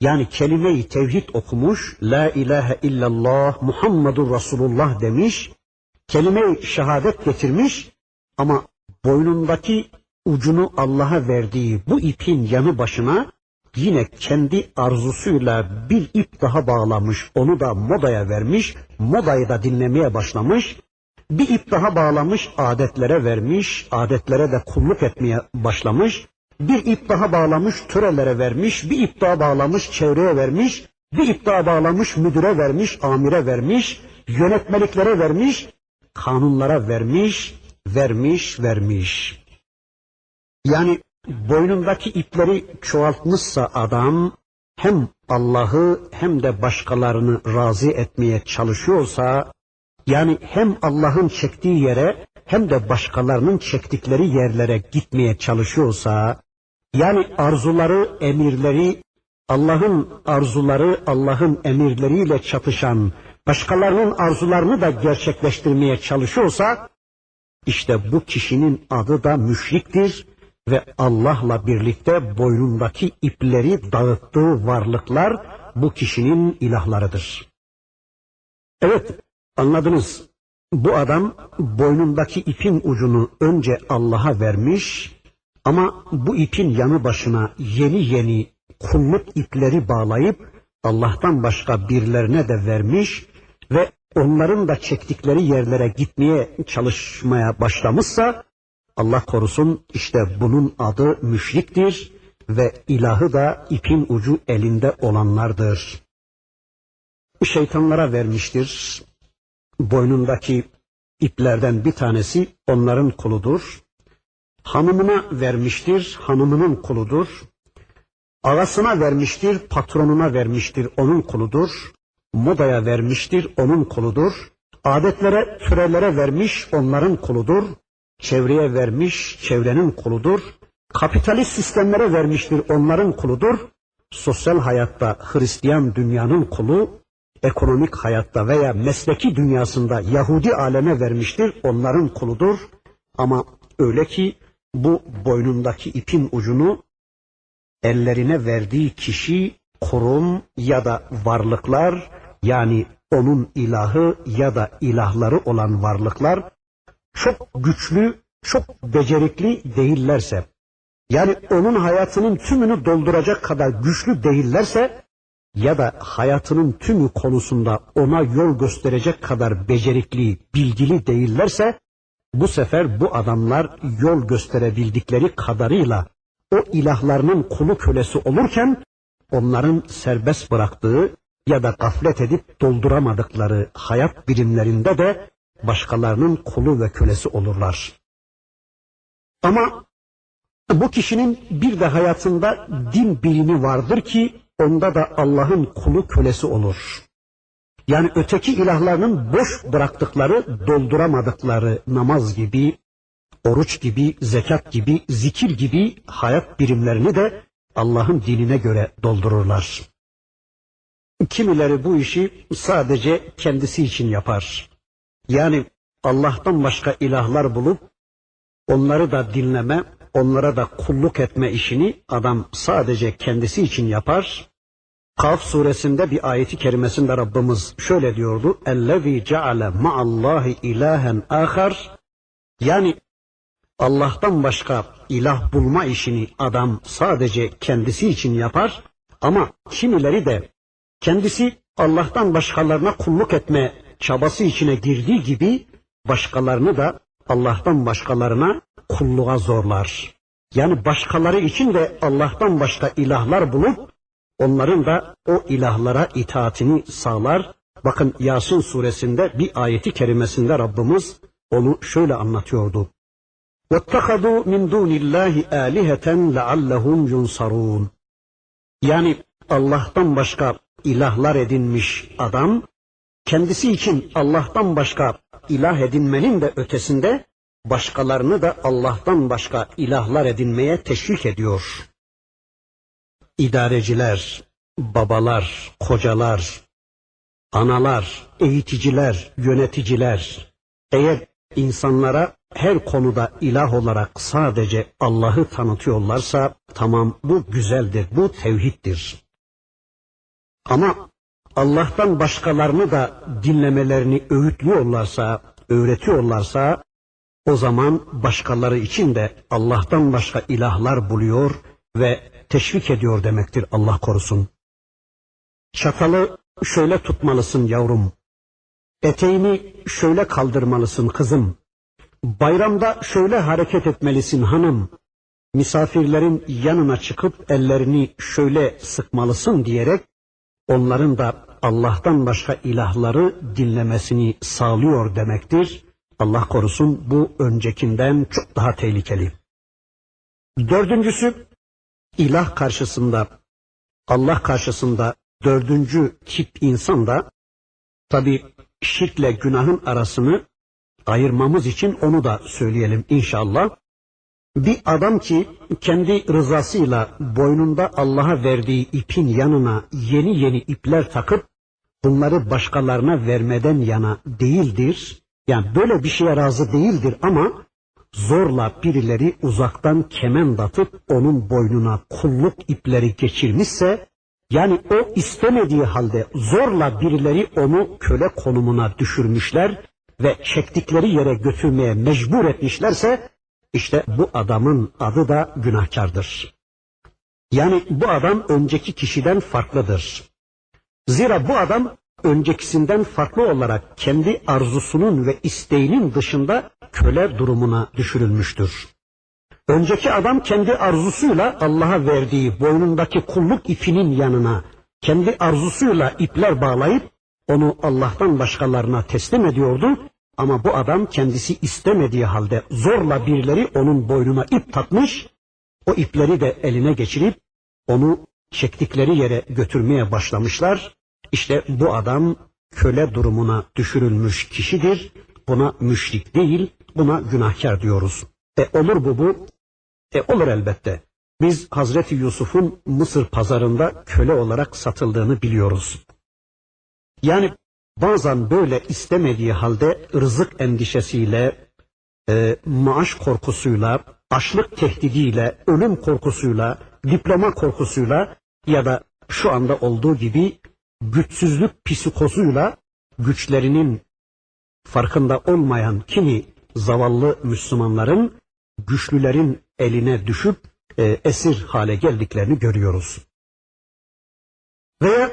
yani kelime-i tevhid okumuş, La ilahe illallah Muhammedur Resulullah demiş, kelime-i şehadet getirmiş ama boynundaki ucunu Allah'a verdiği bu ipin yanı başına yine kendi arzusuyla bir ip daha bağlamış, onu da modaya vermiş, modayı da dinlemeye başlamış, bir ip daha bağlamış, adetlere vermiş, adetlere de kulluk etmeye başlamış, bir ip daha bağlamış, törelere vermiş, bir ip daha bağlamış, çevreye vermiş, bir ip daha bağlamış, müdüre vermiş, amire vermiş, yönetmeliklere vermiş, kanunlara vermiş, vermiş, vermiş. Yani boynundaki ipleri çoğaltmışsa adam hem Allah'ı hem de başkalarını razı etmeye çalışıyorsa yani hem Allah'ın çektiği yere hem de başkalarının çektikleri yerlere gitmeye çalışıyorsa yani arzuları, emirleri Allah'ın arzuları, Allah'ın emirleriyle çatışan başkalarının arzularını da gerçekleştirmeye çalışıyorsa işte bu kişinin adı da müşriktir ve Allah'la birlikte boynundaki ipleri dağıttığı varlıklar bu kişinin ilahlarıdır. Evet, anladınız. Bu adam boynundaki ipin ucunu önce Allah'a vermiş ama bu ipin yanı başına yeni yeni kulluk ipleri bağlayıp Allah'tan başka birilerine de vermiş ve onların da çektikleri yerlere gitmeye çalışmaya başlamışsa Allah korusun işte bunun adı müşriktir ve ilahı da ipin ucu elinde olanlardır. Şeytanlara vermiştir. Boynundaki iplerden bir tanesi onların kuludur. Hanımına vermiştir, hanımının kuludur. Ağasına vermiştir, patronuna vermiştir, onun kuludur. Modaya vermiştir, onun kuludur. Adetlere, türelere vermiş, onların kuludur. Çevreye vermiş, çevrenin kuludur. Kapitalist sistemlere vermiştir, onların kuludur. Sosyal hayatta Hristiyan dünyanın kulu, ekonomik hayatta veya mesleki dünyasında Yahudi aleme vermiştir, onların kuludur. Ama öyle ki bu boynundaki ipin ucunu ellerine verdiği kişi, kurum ya da varlıklar yani onun ilahı ya da ilahları olan varlıklar çok güçlü, çok becerikli değillerse, yani onun hayatının tümünü dolduracak kadar güçlü değillerse ya da hayatının tümü konusunda ona yol gösterecek kadar becerikli, bilgili değillerse bu sefer bu adamlar yol gösterebildikleri kadarıyla o ilahlarının kulu kölesi olurken onların serbest bıraktığı ya da gaflet edip dolduramadıkları hayat birimlerinde de başkalarının kulu ve kölesi olurlar. Ama bu kişinin bir de hayatında din bilimi vardır ki onda da Allah'ın kulu kölesi olur. Yani öteki ilahlarının boş bıraktıkları, dolduramadıkları namaz gibi, oruç gibi, zekat gibi, zikir gibi hayat birimlerini de Allah'ın dinine göre doldururlar. Kimileri bu işi sadece kendisi için yapar. Yani Allah'tan başka ilahlar bulup onları da dinleme, onlara da kulluk etme işini adam sadece kendisi için yapar. Kaf suresinde bir ayeti kerimesinde Rabbimiz şöyle diyordu. Ellezî ceale ma'allahi ilahen âkhar. Yani Allah'tan başka ilah bulma işini adam sadece kendisi için yapar ama kimileri de kendisi Allah'tan başkalarına kulluk etme çabası içine girdiği gibi başkalarını da Allah'tan başkalarına kulluğa zorlar. Yani başkaları için de Allah'tan başka ilahlar bulup onların da o ilahlara itaatini sağlar. Bakın Yasin suresinde bir ayeti kerimesinde Rabbimiz onu şöyle anlatıyordu. وَاتَّخَذُوا مِنْ دُونِ اللّٰهِ آلِهَةً لَعَلَّهُمْ يُنْصَرُونَ Yani Allah'tan başka ilahlar edinmiş adam, kendisi için Allah'tan başka ilah edinmenin de ötesinde başkalarını da Allah'tan başka ilahlar edinmeye teşvik ediyor. İdareciler, babalar, kocalar, analar, eğiticiler, yöneticiler eğer insanlara her konuda ilah olarak sadece Allah'ı tanıtıyorlarsa tamam bu güzeldir, bu tevhiddir. Ama Allah'tan başkalarını da dinlemelerini öğütlüyorlarsa, öğretiyorlarsa o zaman başkaları için de Allah'tan başka ilahlar buluyor ve teşvik ediyor demektir Allah korusun. Çatalı şöyle tutmalısın yavrum. Eteğini şöyle kaldırmalısın kızım. Bayramda şöyle hareket etmelisin hanım. Misafirlerin yanına çıkıp ellerini şöyle sıkmalısın diyerek onların da Allah'tan başka ilahları dinlemesini sağlıyor demektir. Allah korusun bu öncekinden çok daha tehlikeli. Dördüncüsü ilah karşısında, Allah karşısında dördüncü tip insan da tabi şirkle günahın arasını ayırmamız için onu da söyleyelim inşallah. Bir adam ki kendi rızasıyla boynunda Allah'a verdiği ipin yanına yeni yeni ipler takıp bunları başkalarına vermeden yana değildir. Yani böyle bir şeye razı değildir ama zorla birileri uzaktan kemen datıp onun boynuna kulluk ipleri geçirmişse yani o istemediği halde zorla birileri onu köle konumuna düşürmüşler ve çektikleri yere götürmeye mecbur etmişlerse işte bu adamın adı da günahkardır. Yani bu adam önceki kişiden farklıdır. Zira bu adam öncekisinden farklı olarak kendi arzusunun ve isteğinin dışında köle durumuna düşürülmüştür. Önceki adam kendi arzusuyla Allah'a verdiği boynundaki kulluk ipinin yanına kendi arzusuyla ipler bağlayıp onu Allah'tan başkalarına teslim ediyordu. Ama bu adam kendisi istemediği halde zorla birileri onun boynuna ip takmış, o ipleri de eline geçirip onu çektikleri yere götürmeye başlamışlar. İşte bu adam köle durumuna düşürülmüş kişidir. Buna müşrik değil, buna günahkar diyoruz. E olur bu bu? E olur elbette. Biz Hazreti Yusuf'un Mısır pazarında köle olarak satıldığını biliyoruz. Yani bazen böyle istemediği halde rızık endişesiyle, e, maaş korkusuyla, açlık tehdidiyle, ölüm korkusuyla, diploma korkusuyla ya da şu anda olduğu gibi güçsüzlük psikozuyla güçlerinin farkında olmayan kimi zavallı Müslümanların güçlülerin eline düşüp e, esir hale geldiklerini görüyoruz. Veya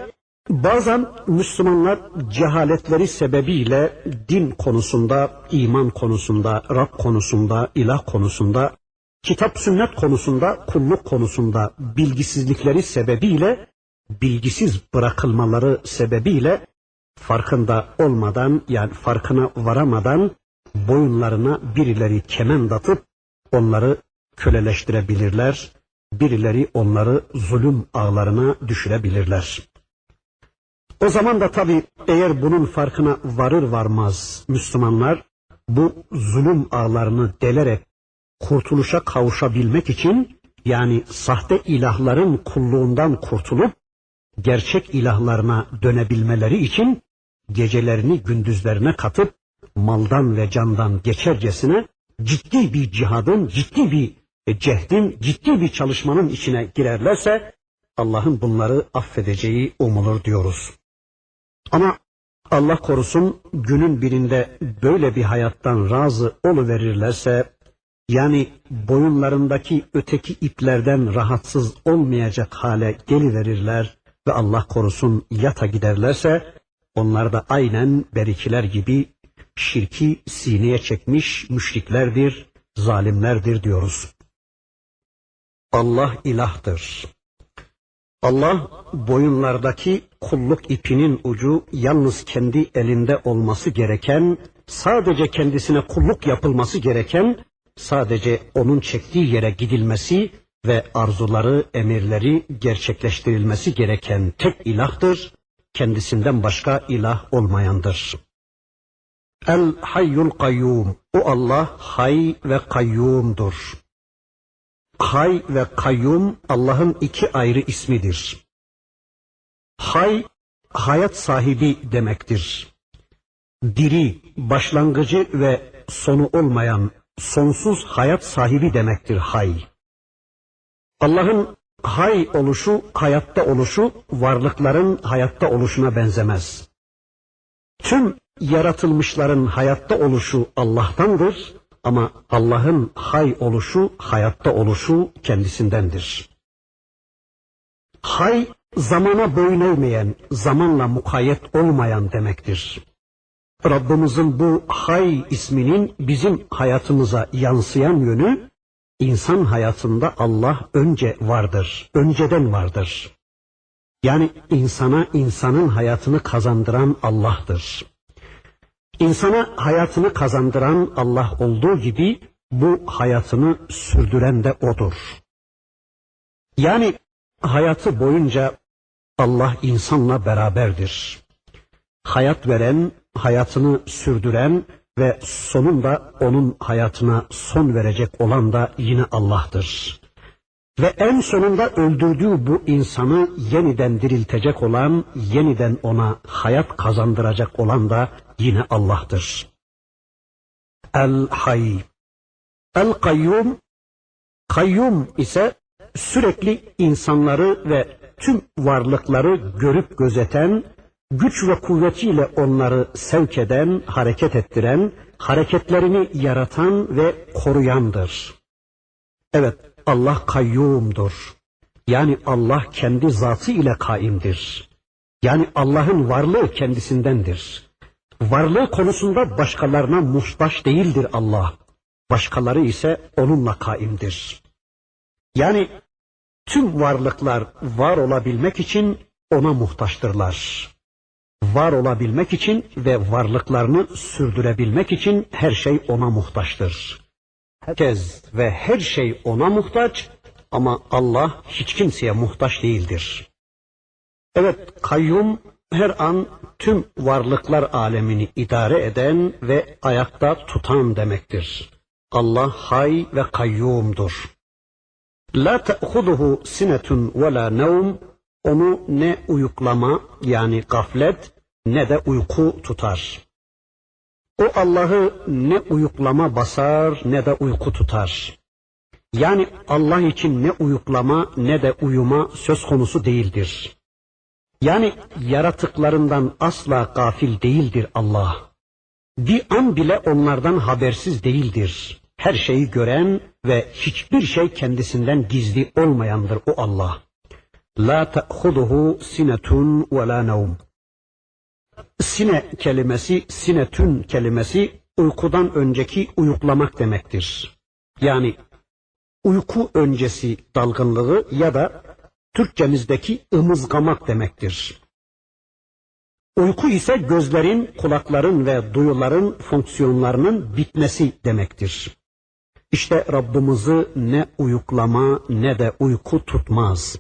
bazen Müslümanlar cehaletleri sebebiyle din konusunda, iman konusunda, Rab konusunda, ilah konusunda, kitap sünnet konusunda, kulluk konusunda bilgisizlikleri sebebiyle, bilgisiz bırakılmaları sebebiyle farkında olmadan yani farkına varamadan boyunlarına birileri kemen datıp onları köleleştirebilirler, birileri onları zulüm ağlarına düşürebilirler. O zaman da tabi eğer bunun farkına varır varmaz Müslümanlar bu zulüm ağlarını delerek kurtuluşa kavuşabilmek için yani sahte ilahların kulluğundan kurtulup gerçek ilahlarına dönebilmeleri için gecelerini gündüzlerine katıp maldan ve candan geçercesine ciddi bir cihadın, ciddi bir cehdin, ciddi bir çalışmanın içine girerlerse Allah'ın bunları affedeceği umulur diyoruz. Ama Allah korusun günün birinde böyle bir hayattan razı verirlerse, yani boyunlarındaki öteki iplerden rahatsız olmayacak hale geliverirler ve Allah korusun yata giderlerse onlar da aynen berikiler gibi şirki sineye çekmiş müşriklerdir, zalimlerdir diyoruz. Allah ilahtır. Allah boyunlardaki kulluk ipinin ucu yalnız kendi elinde olması gereken, sadece kendisine kulluk yapılması gereken, sadece onun çektiği yere gidilmesi ve arzuları, emirleri gerçekleştirilmesi gereken tek ilahtır, kendisinden başka ilah olmayandır. El hayyul kayyum, o Allah hay ve kayyumdur. Hay ve kayyum Allah'ın iki ayrı ismidir. Hay, hayat sahibi demektir. Diri, başlangıcı ve sonu olmayan, sonsuz hayat sahibi demektir hay. Allah'ın hay oluşu, hayatta oluşu, varlıkların hayatta oluşuna benzemez. Tüm yaratılmışların hayatta oluşu Allah'tandır ama Allah'ın hay oluşu, hayatta oluşu kendisindendir. Hay, zamana boyun eğmeyen, zamanla mukayyet olmayan demektir. Rabbimizin bu hay isminin bizim hayatımıza yansıyan yönü, insan hayatında Allah önce vardır, önceden vardır. Yani insana insanın hayatını kazandıran Allah'tır. İnsana hayatını kazandıran Allah olduğu gibi bu hayatını sürdüren de O'dur. Yani hayatı boyunca Allah insanla beraberdir. Hayat veren, hayatını sürdüren ve sonunda onun hayatına son verecek olan da yine Allah'tır. Ve en sonunda öldürdüğü bu insanı yeniden diriltecek olan, yeniden ona hayat kazandıracak olan da yine Allah'tır. El-Hay. El-Kayyum, kayyum ise sürekli insanları ve tüm varlıkları görüp gözeten, güç ve kuvvetiyle onları sevk eden, hareket ettiren, hareketlerini yaratan ve koruyandır. Evet, Allah kayyumdur. Yani Allah kendi zatı ile kaimdir. Yani Allah'ın varlığı kendisindendir. Varlığı konusunda başkalarına muhtaç değildir Allah. Başkaları ise onunla kaimdir. Yani tüm varlıklar var olabilmek için ona muhtaçtırlar. Var olabilmek için ve varlıklarını sürdürebilmek için her şey ona muhtaçtır. Herkes ve her şey ona muhtaç ama Allah hiç kimseye muhtaç değildir. Evet, kayyum her an tüm varlıklar alemini idare eden ve ayakta tutan demektir. Allah hay ve kayyumdur. La te'huduhu sinetun ve la nevm onu ne uyuklama yani gaflet ne de uyku tutar. O Allah'ı ne uyuklama basar ne de uyku tutar. Yani Allah için ne uyuklama ne de uyuma söz konusu değildir. Yani yaratıklarından asla gafil değildir Allah. Bir an bile onlardan habersiz değildir. Her şeyi gören ve hiçbir şey kendisinden gizli olmayandır o Allah. La ta'khuduhu sinetun ve la nevm. Sine kelimesi, sinetün kelimesi uykudan önceki uyuklamak demektir. Yani uyku öncesi dalgınlığı ya da Türkçemizdeki ımızgamak demektir. Uyku ise gözlerin, kulakların ve duyuların fonksiyonlarının bitmesi demektir. İşte Rabbimizi ne uyuklama ne de uyku tutmaz.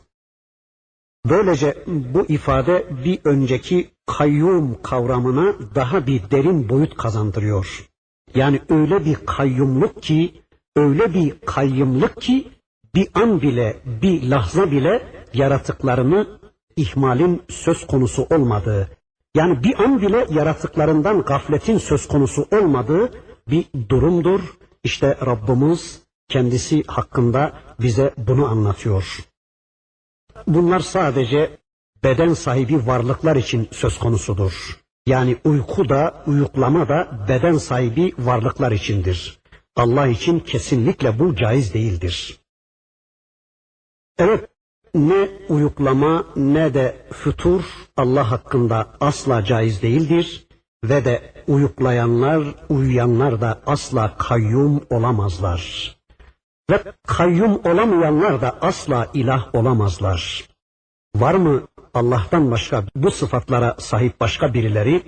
Böylece bu ifade bir önceki kayyum kavramına daha bir derin boyut kazandırıyor. Yani öyle bir kayyumluk ki, öyle bir kayyumluk ki bir an bile, bir lahza bile yaratıklarını ihmalin söz konusu olmadığı, yani bir an bile yaratıklarından gafletin söz konusu olmadığı bir durumdur. İşte Rabbimiz kendisi hakkında bize bunu anlatıyor. Bunlar sadece beden sahibi varlıklar için söz konusudur. Yani uyku da, uyuklama da beden sahibi varlıklar içindir. Allah için kesinlikle bu caiz değildir. Evet, ne uyuklama ne de fütur Allah hakkında asla caiz değildir ve de uyuklayanlar, uyuyanlar da asla kayyum olamazlar. Ve kayyum olamayanlar da asla ilah olamazlar. Var mı Allah'tan başka bu sıfatlara sahip başka birileri?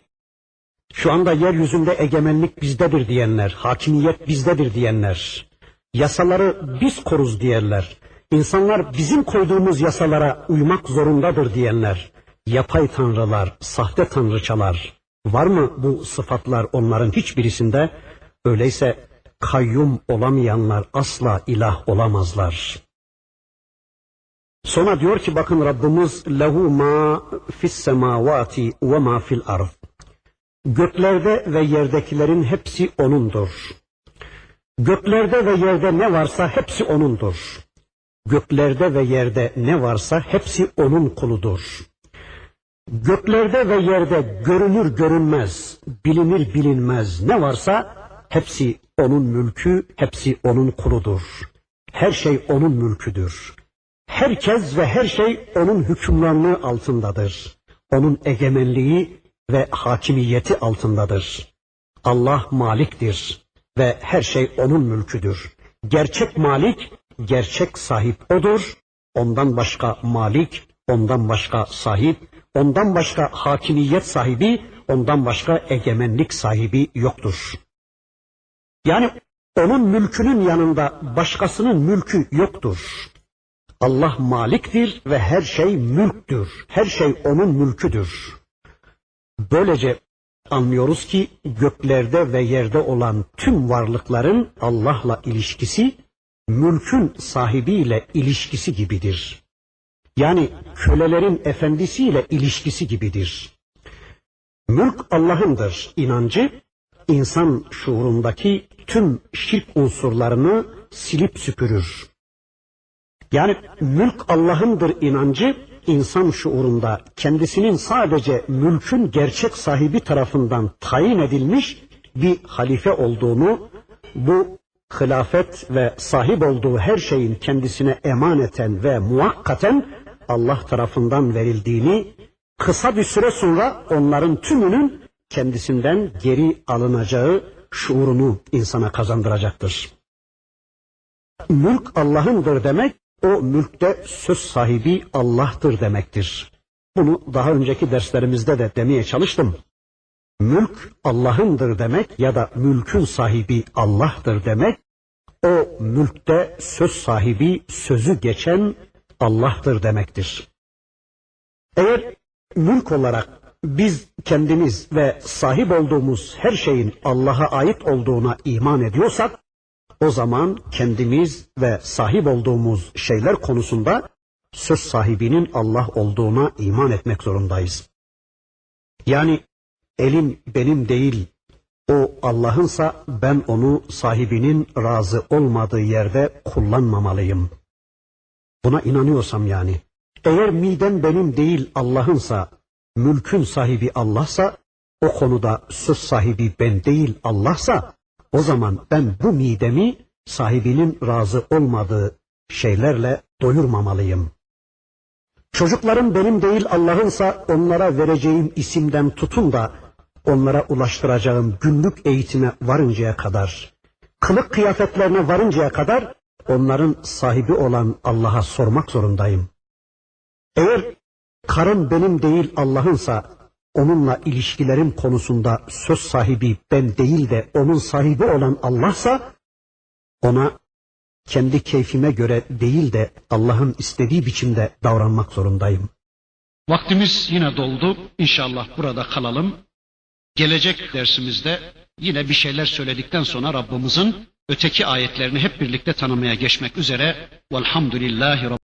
Şu anda yeryüzünde egemenlik bizdedir diyenler, hakimiyet bizdedir diyenler, yasaları biz koruz diyenler, insanlar bizim koyduğumuz yasalara uymak zorundadır diyenler, yapay tanrılar, sahte tanrıçalar, var mı bu sıfatlar onların hiçbirisinde? Öyleyse kayyum olamayanlar asla ilah olamazlar. Sonra diyor ki bakın Rabbimiz lehu ma fis semavati ve ma fil ard. Göklerde ve yerdekilerin hepsi onundur. Göklerde ve yerde ne varsa hepsi onundur. Göklerde ve yerde ne varsa hepsi onun kuludur. Göklerde ve yerde görünür görünmez, bilinir bilinmez ne varsa hepsi onun mülkü, hepsi onun kuludur. Her şey onun mülküdür. Herkes ve her şey onun hükümranlığı altındadır. Onun egemenliği ve hakimiyeti altındadır. Allah maliktir ve her şey onun mülküdür. Gerçek malik, gerçek sahip odur. Ondan başka malik, ondan başka sahip, ondan başka hakimiyet sahibi, ondan başka egemenlik sahibi yoktur. Yani onun mülkünün yanında başkasının mülkü yoktur. Allah maliktir ve her şey mülktür. Her şey onun mülküdür. Böylece anlıyoruz ki göklerde ve yerde olan tüm varlıkların Allah'la ilişkisi mülkün sahibiyle ilişkisi gibidir. Yani kölelerin efendisiyle ilişkisi gibidir. Mülk Allah'ındır inancı insan şuurundaki tüm şirk unsurlarını silip süpürür. Yani mülk Allah'ındır inancı insan şuurunda kendisinin sadece mülkün gerçek sahibi tarafından tayin edilmiş bir halife olduğunu, bu hilafet ve sahip olduğu her şeyin kendisine emaneten ve muhakkaten Allah tarafından verildiğini, kısa bir süre sonra onların tümünün kendisinden geri alınacağı şuurunu insana kazandıracaktır. Mülk Allah'ındır demek, o mülkte söz sahibi Allah'tır demektir. Bunu daha önceki derslerimizde de demeye çalıştım. Mülk Allah'ındır demek ya da mülkün sahibi Allah'tır demek, o mülkte söz sahibi, sözü geçen Allah'tır demektir. Eğer mülk olarak biz kendimiz ve sahip olduğumuz her şeyin Allah'a ait olduğuna iman ediyorsak, o zaman kendimiz ve sahip olduğumuz şeyler konusunda söz sahibinin Allah olduğuna iman etmek zorundayız. Yani elim benim değil, o Allah'ınsa ben onu sahibinin razı olmadığı yerde kullanmamalıyım. Buna inanıyorsam yani. Eğer midem benim değil Allah'ınsa, mülkün sahibi Allah'sa, o konuda söz sahibi ben değil Allah'sa, o zaman ben bu midemi sahibinin razı olmadığı şeylerle doyurmamalıyım. Çocuklarım benim değil Allah'ınsa onlara vereceğim isimden tutun da onlara ulaştıracağım günlük eğitime varıncaya kadar, kılık kıyafetlerine varıncaya kadar onların sahibi olan Allah'a sormak zorundayım. Eğer karım benim değil Allah'ınsa onunla ilişkilerim konusunda söz sahibi ben değil de onun sahibi olan Allah'sa ona kendi keyfime göre değil de Allah'ın istediği biçimde davranmak zorundayım. Vaktimiz yine doldu. İnşallah burada kalalım. Gelecek dersimizde yine bir şeyler söyledikten sonra Rabbimizin öteki ayetlerini hep birlikte tanımaya geçmek üzere. Velhamdülillahi